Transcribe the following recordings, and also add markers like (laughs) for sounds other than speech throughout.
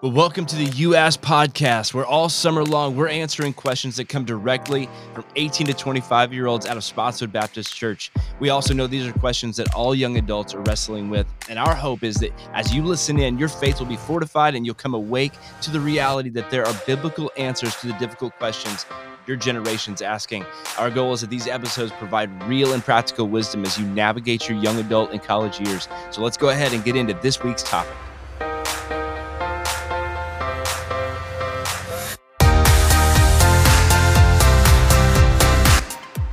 Well, welcome to the Ask podcast, where all summer long we're answering questions that come directly from 18 to 25 year olds out of Spotswood Baptist Church. We also know these are questions that all young adults are wrestling with. And our hope is that as you listen in, your faith will be fortified and you'll come awake to the reality that there are biblical answers to the difficult questions your generation's asking. Our goal is that these episodes provide real and practical wisdom as you navigate your young adult and college years. So let's go ahead and get into this week's topic.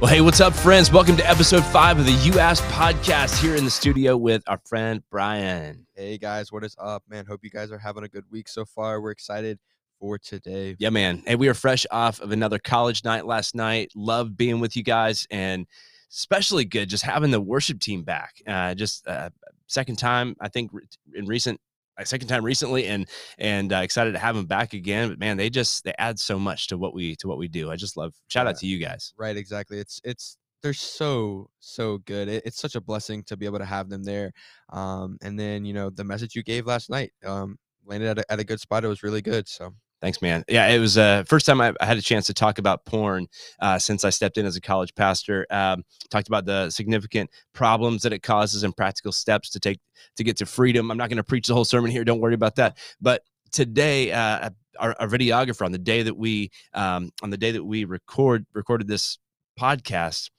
Well, hey, what's up, friends? Welcome to episode five of the You Ask podcast here in the studio with our friend Brian. Hey guys, what is up, man? Hope you guys are having a good week so far. We're excited for today. Yeah, man. Hey, we are fresh off of another college night last night. Love being with you guys and especially good just having the worship team back. Uh, just uh, second time, I think, in recent my second time recently and and uh, excited to have them back again but man they just they add so much to what we to what we do i just love shout Yeah. out to you guys Right, exactly. It's it's they're so so good. It, it's such a blessing to be able to have them there. Um, and then you know the message you gave last night um, landed at a, at a good spot. It was really good. So thanks man. Yeah it was uh first time i, I had a chance to talk about porn uh, since i stepped in as a college pastor um, talked about the significant problems that it causes and practical steps to take to get to freedom. I'm not going to preach the whole sermon here don't worry about that. But today uh our, our videographer on the day that we um on the day that we record recorded this podcast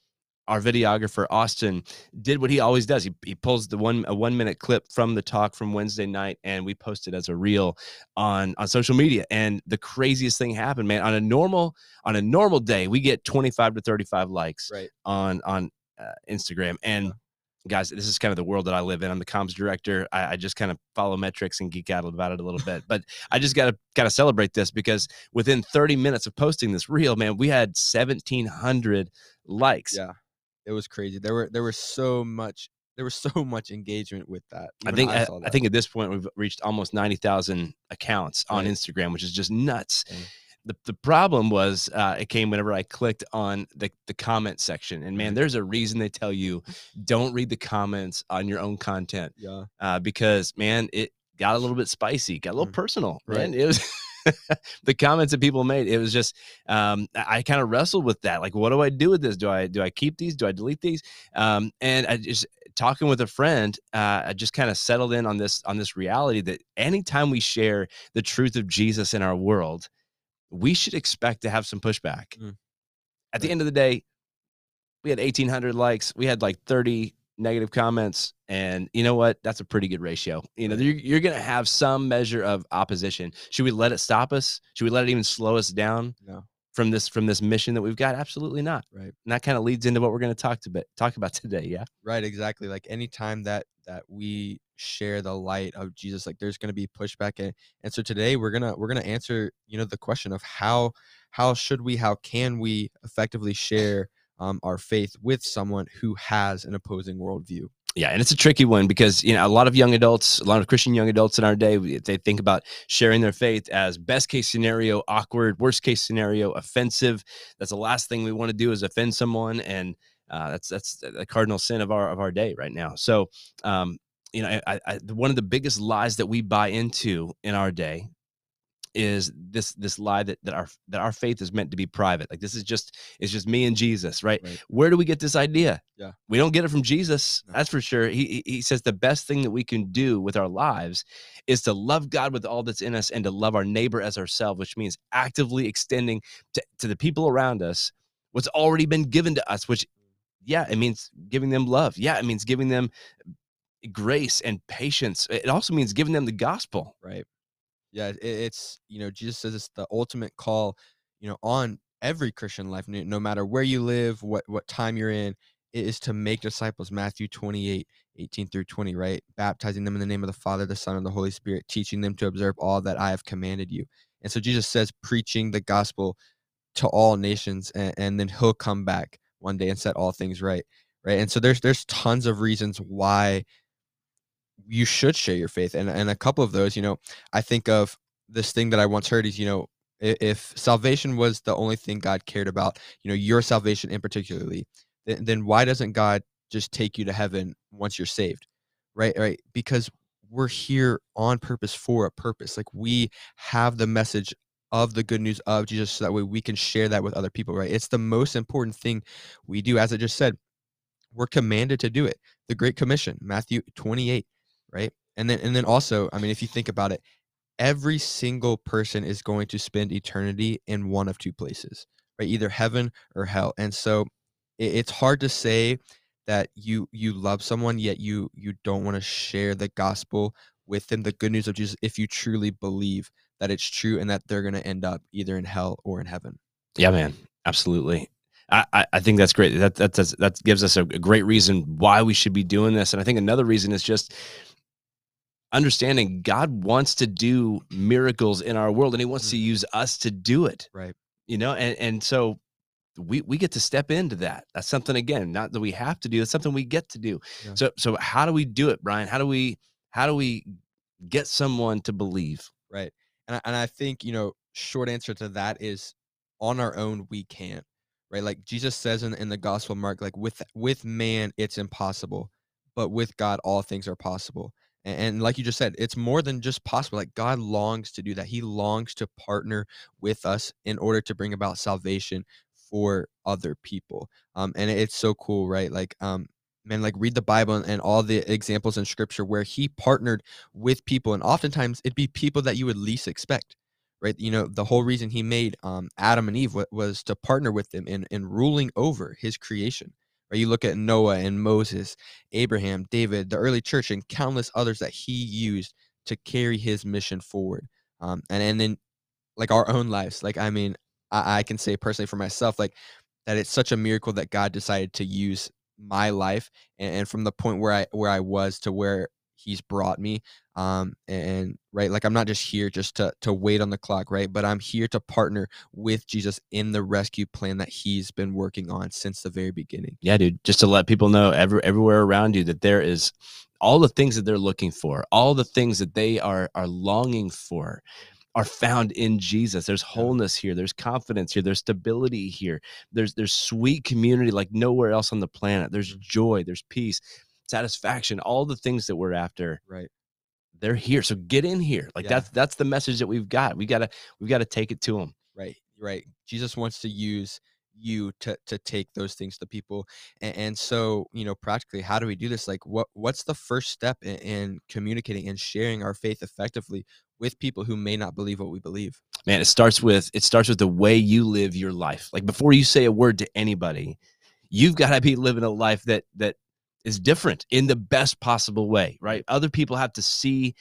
our videographer austin did what he always does. He, he pulls the one a one minute clip from the talk from wednesday night and we posted it as a reel on on social media. And the craziest thing happened man. On a normal on a normal day we get 25 to 35 likes right, on on uh, instagram. And Yeah. guys this is kind of the world that i live in. I'm the comms director. I, I just kind of follow metrics and geek out about it a little bit. But i just gotta gotta celebrate this because within 30 minutes of posting this reel man we had 1700 likes. Yeah, it was crazy. There were there was so much there was (laughs) so much engagement with that. I think I, saw I that. think at this point we've reached almost ninety thousand accounts on Right. Instagram, which is just nuts. The, the problem was uh, it came whenever I clicked on the, the comment section, and man, there's a reason they tell you don't read the comments on your own content yeah, uh, because man, it got a little bit spicy, got a little Mm. personal. Right. Man, it was (laughs) (laughs) the comments that people made. It was just um, I, kind of wrestled with that. Like, what do I do with this? Do I do I keep these? Do I delete these? Um, and I just talking with a friend, uh, I just kind of settled in on this on this reality that anytime we share the truth of Jesus in our world, we should expect to have some pushback. Mm. At the end of the day, we had 1,800 likes. We had like 30 negative comments. And you know what? That's a pretty good ratio. You know, you're, you're going to have some measure of opposition. Should we let it stop us? Should we let it even slow us down no, from this from this mission that we've got? Absolutely not. right. And that kind of leads into what we're going to talk to bit, talk about (laughs) today. Yeah. Right, exactly. Like anytime that that we share the light of Jesus, like there's gonna be pushback. And, and so today we're gonna we're gonna answer, you know, the question of how how should we, how can we effectively share um, our faith with someone who has an opposing worldview? Yeah, and it's a tricky one because you know a lot of young adults, a lot of Christian young adults in our day, they think about sharing their faith as best case scenario, awkward, worst case scenario, offensive. That's the last thing we want to do is offend someone, and uh, that's that's the cardinal sin of our of our day right now. So, um, you know, I, I, one of the biggest lies that we buy into in our day is this this lie that that our that our faith is meant to be private. Like this is just it's just me and Jesus, right? Right. Where do we get this idea? Yeah. We don't get it from Jesus. No. That's for sure. He he says the best thing that we can do with our lives is to love God with all that's in us and to love our neighbor as ourselves, which means actively extending to, to the people around us what's already been given to us, which yeah, it means giving them love. Yeah, it means giving them grace and patience. It also means giving them the gospel. Right. Yeah, it, it's you know, Jesus says it's the ultimate call, you know, on every Christian life, no, matter where you live, what what time you're in, it is to make disciples. Matthew 28, 18 through 20, right? Baptizing them in the name of the Father, the Son, and the Holy Spirit, teaching them to observe all that I have commanded you. And so Jesus says, preaching the gospel to all nations, and, and then he'll come back one day and set all things right. Right. And so there's there's tons of reasons why you should share your faith. And and a couple of those, you know, I think of this thing that I once heard is, you know, if salvation was the only thing God cared about, you know, your salvation in particularly, then, then why doesn't God just take you to heaven once you're saved? Right? Right? Because we're here on purpose for a purpose. Like we have the message of the good news of Jesus so that way we can share that with other people, right? It's the most important thing we do. As I just said, we're commanded to do it. The Great Commission, Matthew 28, right? And then and then also, I mean, if you think about it, every single person is going to spend eternity in one of two places, right? Either heaven or hell. And so it, it's hard to say that you you love someone yet you you don't want to share the gospel with them the good news of jesus if you truly believe that it's true and that they're going to end up either in hell or in heaven yeah man absolutely I, I think that's great. That that that's, that gives us a great reason why we should be doing this. And I think another reason is just understanding God wants to do miracles in our world, and He wants mm-hmm. to use us to do it. Right. You know, and and so we we get to step into that. That's something again, not that we have to do. it's something we get to do. Yeah. So so how do we do it, Brian? How do we how do we get someone to believe? Right. And I, and I think you know, short answer to that is on our own we can't. Right. Like Jesus says in in the Gospel Mark, like with with man it's impossible, but with God all things are possible. And, like you just said, it's more than just possible. Like God longs to do that. He longs to partner with us in order to bring about salvation for other people. Um, and it's so cool, right? Like, um, man, like read the Bible and, and all the examples in scripture where he partnered with people. And oftentimes it'd be people that you would least expect, right? You know, the whole reason he made um, Adam and Eve was to partner with them in, in ruling over his creation. Right? You look at Noah and Moses, Abraham, David, the early church, and countless others that he used to carry his mission forward. Um, and, and then like our own lives. Like, I mean, I, I can say personally for myself, like that it's such a miracle that God decided to use my life and, and from the point where I where I was to where he's brought me um and right like i'm not just here just to to wait on the clock right but i'm here to partner with jesus in the rescue plan that he's been working on since the very beginning yeah dude just to let people know every, everywhere around you that there is all the things that they're looking for all the things that they are are longing for are found in Jesus. There's wholeness here. There's confidence here. There's stability here. There's there's sweet community like nowhere else on the planet. There's mm-hmm. joy. There's peace, satisfaction. All the things that we're after. Right. They're here. So get in here. Like yeah. that's that's the message that we've got. We gotta we gotta take it to them. Right. Right. Jesus wants to use you to to take those things to people and, and, so you know practically how do we do this like what what's the first step in, in, communicating and sharing our faith effectively with people who may not believe what we believe man it starts with it starts with the way you live your life like before you say a word to anybody you've got to be living a life that that is different in the best possible way right other people have to see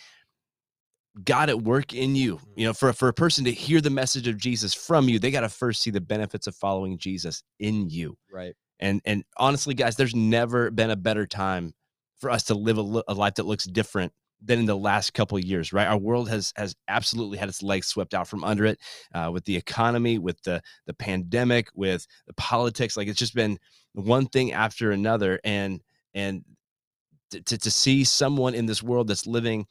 God at work in you. You know, for, for a person to hear the message of Jesus from you, they got to first see the benefits of following Jesus in you. Right. And and honestly, guys, there's never been a better time for us to live a, a life that looks different than in the last couple of years. Right. Our world has has absolutely had its legs swept out from under it uh, with the economy, with the the pandemic, with the politics. Like it's just been one thing after another. And and to, to, to see someone in this world that's living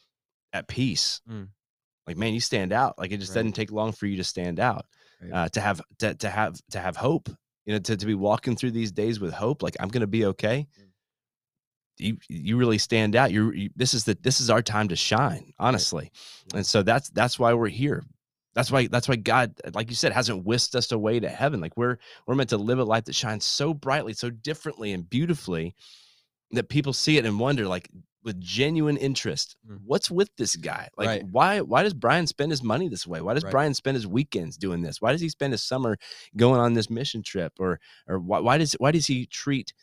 at peace. Mm. Like, man, you stand out. Like it just right. doesn't take long for you to stand out. Right. Uh, to have to, to have to have hope. You know, to, to be walking through these days with hope, like I'm gonna be okay. Mm. You you really stand out. You're you, this is the this is our time to shine, honestly. Right. And so that's that's why we're here. That's why that's why God, like you said, hasn't whisked us away to heaven. Like we're we're meant to live a life that shines so brightly, so differently and beautifully that people see it and wonder, like, with genuine interest mm. what's with this guy like right. why why does brian spend his money this way why does right. brian spend his weekends doing this why does he spend his summer going on this mission trip or or why, why does why does he treat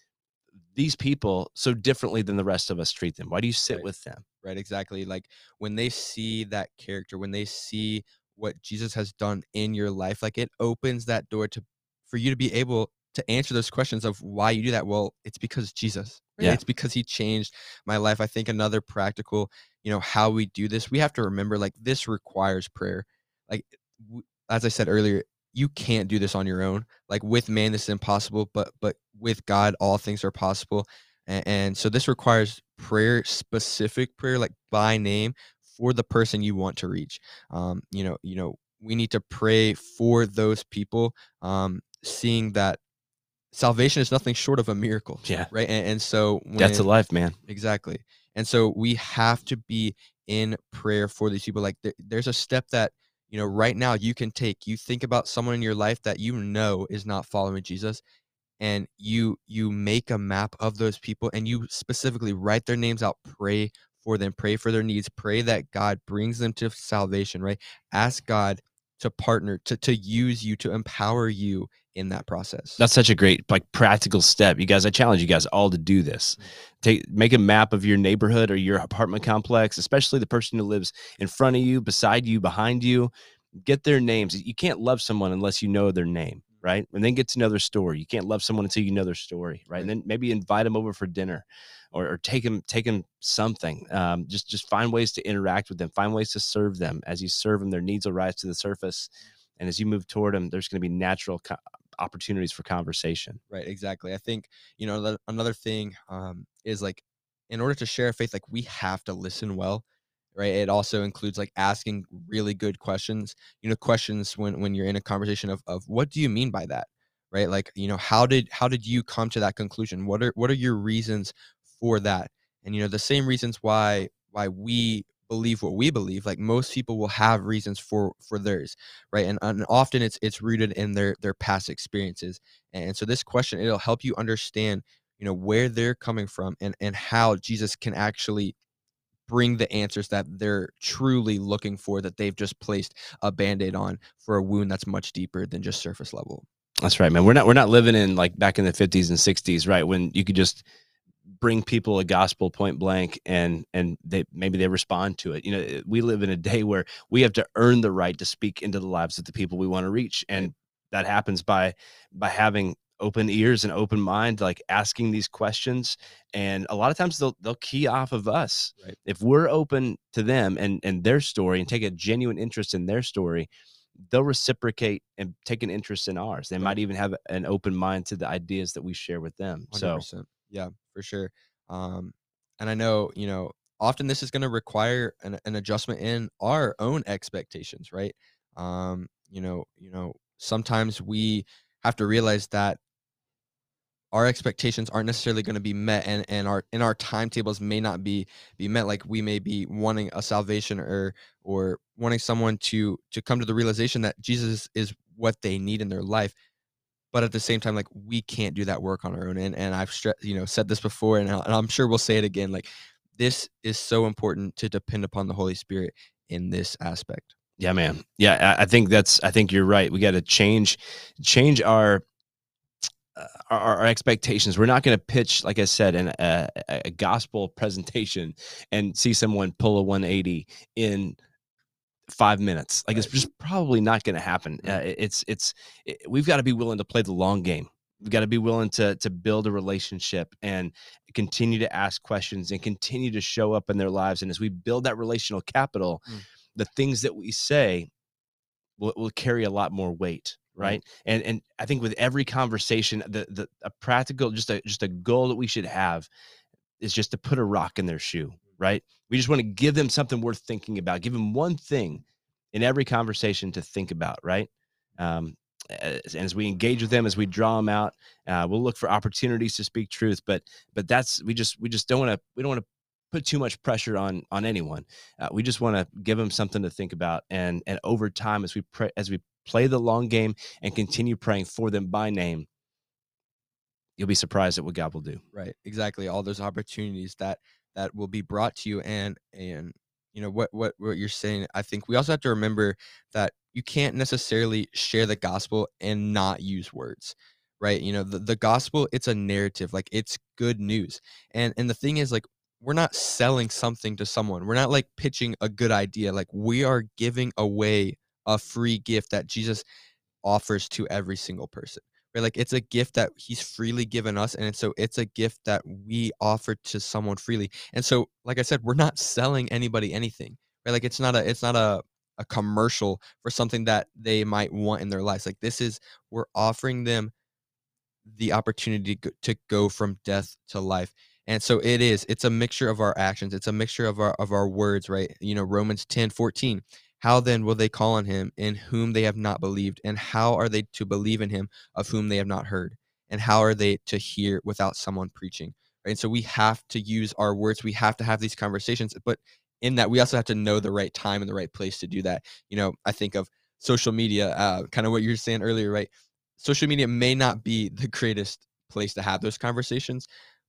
these people so differently than the rest of us treat them why do you sit right. with them right exactly like when they see that character when they see what jesus has done in your life like it opens that door to for you to be able to answer those questions of why you do that well it's because jesus. Right? yeah. it's because he changed my life. I think another practical you know how we do this we have to remember like this requires prayer. Like as i said earlier you can't do this on your own. Like with man this is impossible but but with god all things are possible. And, and so this requires prayer specific prayer like by name for the person you want to reach. Um you know you know we need to pray for those people um seeing that salvation is nothing short of a miracle. Yeah. Right. And, and so when, that's a life, man. Exactly. And so we have to be in prayer for these people. Like there, there's a step that, you know, right now you can take. You think about someone in your life that you know is not following Jesus and you you make a map of those people and you specifically write their names out, pray for them, pray for their needs, pray that God brings them to salvation, right? Ask God to partner to to use you to empower you in that process. That's such a great like practical step. You guys, I challenge you guys all to do this. Mm. Take make a map of your neighborhood or your apartment complex, especially the person who lives in front of you, beside you, behind you. Get their names. You can't love someone unless you know their name, right? And then get to know their story. You can't love someone until you know their story, right? And then maybe invite them over for dinner or, or take them take them something um, just just find ways to interact with them find ways to serve them as you serve them their needs will rise to the surface and as you move toward them there's going to be natural co- opportunities for conversation right exactly i think you know another thing um, is like in order to share faith like we have to listen well right? It also includes like asking really good questions you know questions when when you're in a conversation of, of what do you mean by that? right? Like you know how did how did you come to that conclusion? What are what are your reasons for that? And you know the same reasons why why we believe what we believe like most people will have reasons for for theirs right? And, and often it's it's rooted in their their past experiences. And so this question it'll help you understand you know where they're coming from and and how jesus can actually bring the answers that they're truly looking for that they've just placed a band-aid on for a wound that's much deeper than just surface level. That's right man. We're not we're not living in like back in the 50s and 60s right when you could just bring people a gospel point blank and and they maybe they respond to it. You know eh, we live in a day where we have to earn the right to speak into the lives of the people we want to reach and that happens by by having open ears and open mind like asking these questions and a lot of times they'll they'll key off of us right. if we're open to them and and their story and take a genuine interest in their story they'll reciprocate and take an interest in ours they right. might even have an open mind to the ideas that we share with them 100%. so yeah, for sure. Um, and I know, you know, often this is going to require an, an adjustment in our own expectations, right? Um, you know, you know, sometimes we have to realize that our expectations aren't necessarily going to be met and, and our in our timetables may not be be met like we may be wanting a salvation or or wanting someone to to come to the realization that jesus is what they need in their life but at the same time like we can't do that work on our own and, and i've you know said this before and, and i'm sure we'll say it again like this is so important to depend upon the holy spirit in this aspect yeah man yeah i, I think that's i think you're right we got to change change our uh, our, our, expectations. We're not going to pitch, like I said, in a, a, gospel presentation and see someone pull a 180 in five minutes. Like right. it's just probably not going to happen. Uh, it's it's it, we've got to be willing to play the long game. We've got to be willing to to build a relationship and continue to ask questions and continue to show up in their lives. And as we build that relational capital, mm. The things that we say will, will carry a lot more weight right and and i think with every conversation the the a practical just a just a goal that we should have is just to put a rock in their shoe right? We just want to give them something worth thinking about. Give them one thing in every conversation to think about, right? Um, as, as, we engage with them, as we draw them out, uh, we'll look for opportunities to speak truth. But but that's we just we just don't want to we don't want to put too much pressure on on anyone. Uh, we just want to give them something to think about, and and over time, as we pray, as we play the long game and continue praying for them by name, you'll be surprised at what God will do. Right, exactly. All those opportunities that that will be brought to you and and you know what what what you're saying i think we also have to remember that you can't necessarily share the gospel and not use words right you know the, the gospel it's a narrative like it's good news and and the thing is like we're not selling something to someone. We're not like pitching a good idea. Like we are giving away a free gift that jesus offers to every single person right? Like it's a gift that he's freely given us and so it's a gift that we offer to someone freely. And so like i said we're not selling anybody anything right? Like it's not a it's not a a commercial for something that they might want in their lives. Like this is we're offering them the opportunity to go from death to life and so it is it's a mixture of our actions it's a mixture of our of our words right you know romans 10 14 how then will they call on him in whom they have not believed? And how are they to believe in him of whom they have not heard? And how are they to hear without someone preaching? right? And so we have to use our words. We have to have these conversations, but in that we also have to know the right time and the right place to do that. You know, I think of social media, uh, kind of what you were saying earlier, right? Social media may not be the greatest place to have those conversations,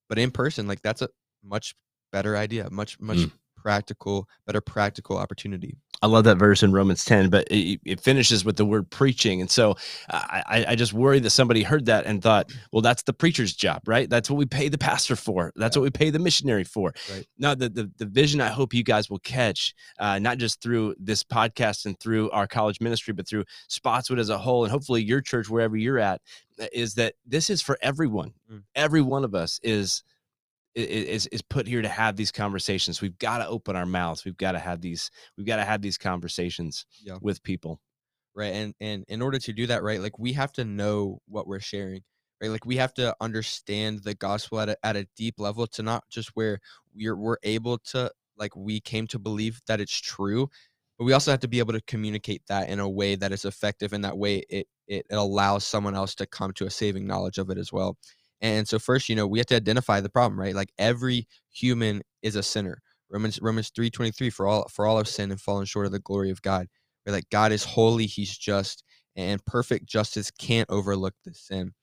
but in person, like that's a much better idea, much much mm. practical, better practical opportunity. I love that verse in Romans 10, but it, it finishes with the word preaching. And so I, I, just worry that somebody heard that and thought, well, that's the preacher's job, right? That's what we pay the pastor for. That's yeah. what we pay the missionary for. Right. Now, the, the, the vision I hope you guys will catch, uh, not just through this podcast and through our college ministry, but through Spotswood as a whole, and hopefully your church, wherever you're at, is that this is for everyone. Mm. Every one of us is is is put here to have these conversations. We've got to open our mouths. We've got to have these. We've got to have these conversations yeah. with people. Right, and and in order to do that, right, like we have to know what we're sharing. Right, like we have to understand the gospel at a, at a deep level to not just where we're we're able to like we came to believe that it's true, but we also have to be able to communicate that in a way that is effective. And that way, it it, it allows someone else to come to a saving knowledge of it as well. And so first, you know, we have to identify the problem, right? Like every human is a sinner. Romans Romans 3:23 for all for all have sinned and fallen short of the glory of God. Right? Like God is holy, he's just, and perfect justice can't overlook the sin.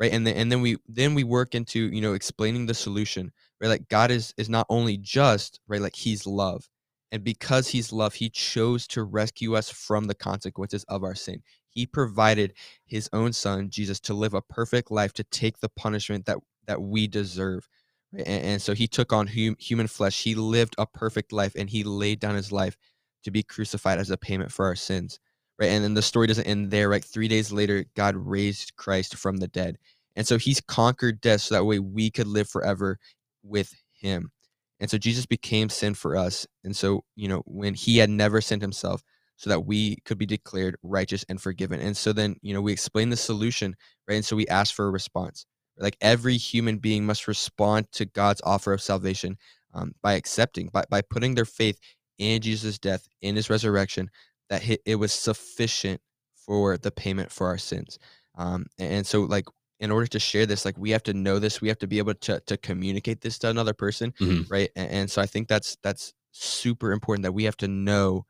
Right? And then and then we then we work into, you know, explaining the solution. Right? Like God is is not only just, right? Like he's love. And because he's love, he chose to rescue us from the consequences of our sin. He provided his own son, Jesus, to live a perfect life, to take the punishment that, that we deserve. And, and so he took on hum, human flesh. He lived a perfect life and he laid down his life to be crucified as a payment for our sins. Right. And then the story doesn't end there. Right. Three days later, God raised Christ from the dead. And so he's conquered death so that way we could live forever with him. And so Jesus became sin for us. And so, you know, when he had never sinned himself, so that we could be declared righteous and forgiven. And so then, you know, we explain the solution, right? And so we ask for a response. Like every human being must respond to God's offer of salvation um, by accepting, by, by putting their faith in Jesus' death, in his resurrection, that it was sufficient for the payment for our sins. Um, and so, like, in order to share this, like, we have to know this. We have to be able to to communicate this to another person, mm-hmm. right? And, and so, I think that's that's super important that we have to know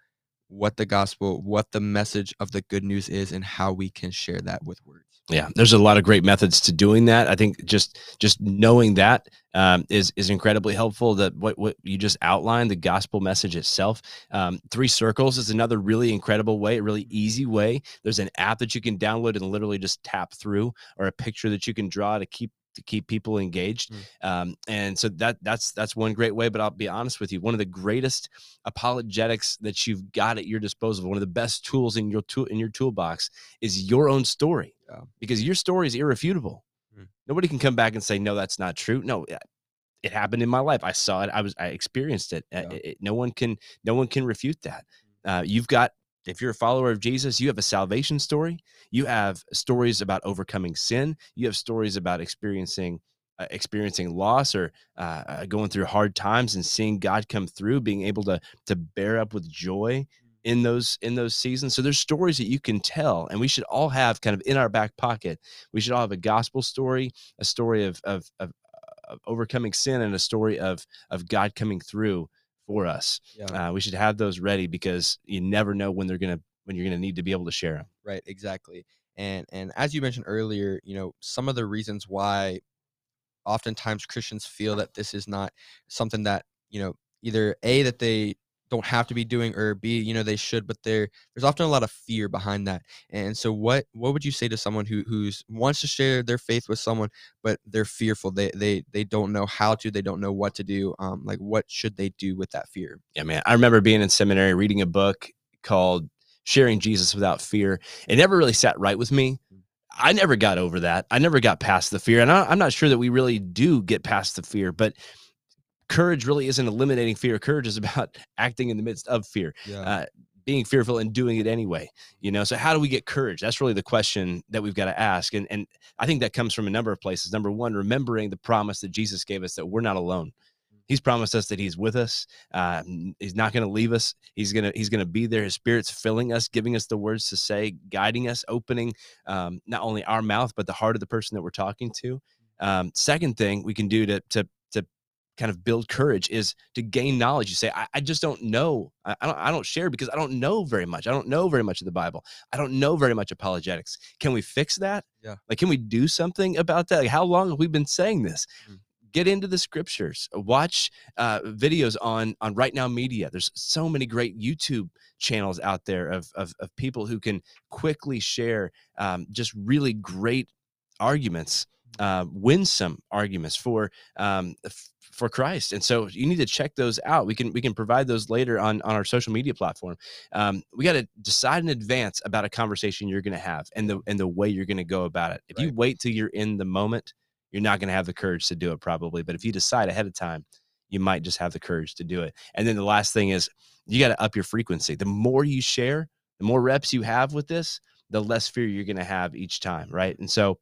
what the gospel, what the message of the good news is, and how we can share that with words. Yeah, there's a lot of great methods to doing that. I think just just knowing that um, is is incredibly helpful. That what what you just outlined, the gospel message itself. Um, three circles is another really incredible way, a really easy way. There's an app that you can download and literally just tap through, or a picture that you can draw to keep to keep people engaged. Mm. Um, and so that that's that's one great way. But I'll be honest with you, one of the greatest apologetics that you've got at your disposal, one of the best tools in your tool in your toolbox is your own story. Yeah. Because your story is irrefutable. Mm. Nobody can come back and say, no, that's not true. No, it happened in my life. I saw it. I was I experienced it. Yeah. it, it no one can no one can refute that. Mm. Uh, you've got if you're a follower of Jesus, you have a salvation story. You have stories about overcoming sin. You have stories about experiencing uh, experiencing loss or uh, uh going through hard times and seeing God come through, being able to to bear up with joy in those in those seasons. So there's stories that you can tell, and we should all have kind of in our back pocket. We should all have a gospel story, a story of of, of, of overcoming sin, and a story of of God coming through for us. Yeah. Uh, we should have those ready because you never know when they're gonna when you're gonna need to be able to share them. Right. Exactly. And and as you mentioned earlier, you know, some of the reasons why oftentimes Christians feel that this is not something that you know either a that they don't have to be doing or b you know they should but there there's often a lot of fear behind that and so what what would you say to someone who who's wants to share their faith with someone but they're fearful they they they don't know how to they don't know what to do um like what should they do with that fear yeah man i remember being in seminary reading a book called sharing jesus without fear it never really sat right with me mm. I never got over that. I never got past the fear. And I, am not sure that we really do get past the fear, but courage really isn't eliminating fear. Courage is about (laughs) acting in the midst of fear. Yeah. Uh, being fearful and doing it anyway you know? So how do we get courage? That's really the question that we've got to ask and and i think that comes from a number of places. Number one remembering the promise that jesus gave us that we're not alone. He's promised us that he's with us uh, he's not going to leave us. He's going to he's going to be there. His spirit's filling us giving us the words to say guiding us opening um, not only our mouth but the heart of the person that we're talking to. Um, second thing we can do to to to kind of build courage is to gain knowledge. You say, I, I just don't know. I, I, don't I don't share because I don't know very much. I don't know very much of the Bible. I don't know very much apologetics. Can we fix that? Yeah. Like, can we do something about that? Like, how long have we been saying this? Mhm. Get into the scriptures. Watch uh, videos on on Right Now Media. There's so many great YouTube channels out there of of, of people who can quickly share um, just really great arguments, uh, winsome arguments for um, for Christ. And so you need to check those out. We can we can provide those later on on our social media platform. Um, we got to decide in advance about a conversation you're going to have and the and the way you're going to go about it. If you wait till you're in the moment, you're not going to have the courage to do it probably. But if you decide ahead of time, you might just have the courage to do it. And then the last thing is you got to up your frequency. The more you share, the more reps you have with this, the less fear you're going to have each time, right? And so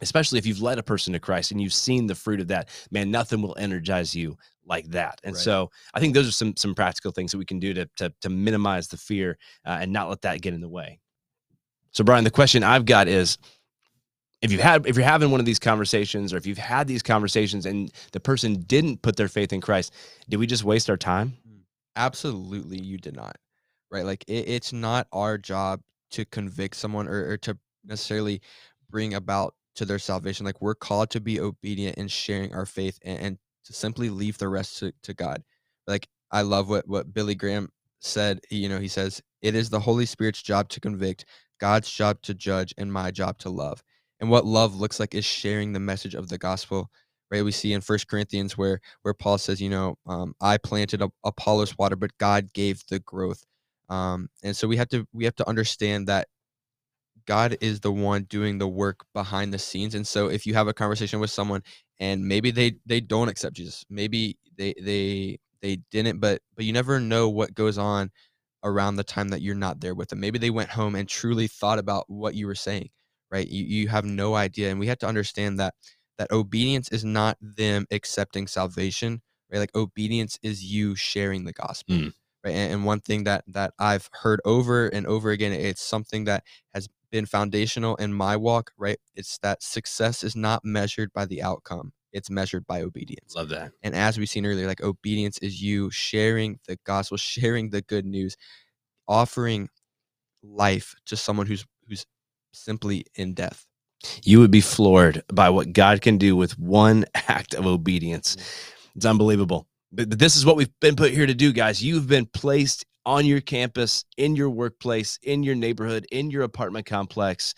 especially if you've led a person to Christ and you've seen the fruit of that, man, nothing will energize you like that. And Right. so I think those are some some practical things that we can do to to, to minimize the fear uh, and not let that get in the way. So Brian, the question I've got is if you had if you're having one of these conversations or if you've had these conversations and the person didn't put their faith in Christ, did we just waste our time? Absolutely, you did not. Right? Like it, it's not our job to convict someone or, or to necessarily bring about to their salvation. Like we're called to be obedient in sharing our faith and, and to simply leave the rest to, to God. Like I love what what Billy Graham said. You know, he says, It is the Holy Spirit's job to convict, God's job to judge, and my job to love. And what love looks like is sharing the message of the gospel. Right. We see in First Corinthians where where Paul says, you know, um, I planted a, Apollos water, but God gave the growth. Um, and so we have to we have to understand that God is the one doing the work behind the scenes. And so if you have a conversation with someone and maybe they they don't accept Jesus, maybe they they they didn't, but but you never know what goes on around the time that you're not there with them. Maybe they went home and truly thought about what you were saying, right? You you have no idea. And we have to understand that that obedience is not them accepting salvation, right? Like obedience is you sharing the gospel. Mm. Right. And, and one thing that that I've heard over and over again, it's something that has been foundational in my walk, right? It's that success is not measured by the outcome. It's measured by obedience. Love that. And as we've seen earlier, like obedience is you sharing the gospel, (laughs) sharing the good news, offering life to someone who's who's simply in death. you would be floored by what God can do with one (laughs) act of obedience. Mm. It's unbelievable. But, but this is what we've been put here to do, guys. You've been placed on your campus, in your workplace, in your neighborhood, in your apartment complex.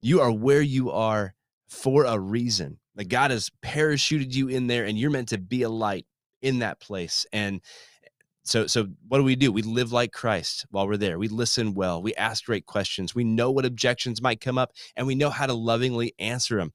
You are where you are for a reason. Like God has parachuted you in there, and you're meant to be a light in that place. And eh, so, so what do we do? We live like Christ while we're there. We listen well. We ask great questions. We know what objections might come up, and we know how to lovingly answer them.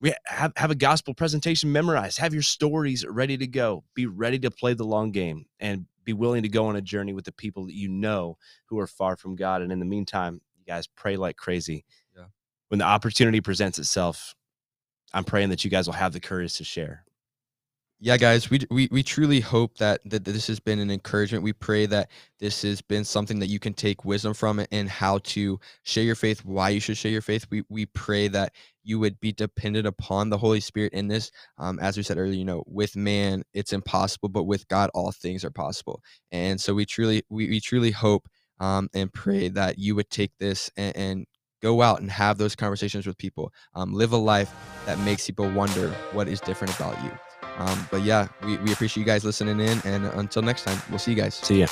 We have, have a gospel presentation memorized. Have your stories ready to go. Be ready to play the long game and be willing to go on a journey with the people that you know who are far from God. And in the meantime, you guys pray like crazy. Yeah. When the opportunity presents itself, I'm praying that you guys will have the courage to share. Yeah guys we, we we truly hope that, that this has been an encouragement. We pray that this has been something that you can take wisdom from and how to share your faith why you should share your faith. We we pray that you would be dependent upon the holy spirit in this. Um, as we said earlier you know with man it's impossible but with god all things are possible. And so we truly we, we truly hope um, and pray that you would take this and, and go out and have those conversations with people. Um, live a life that makes people wonder what is different about you um, but yeah, we, we appreciate you guys listening in. And until next time, we'll see you guys. See ya.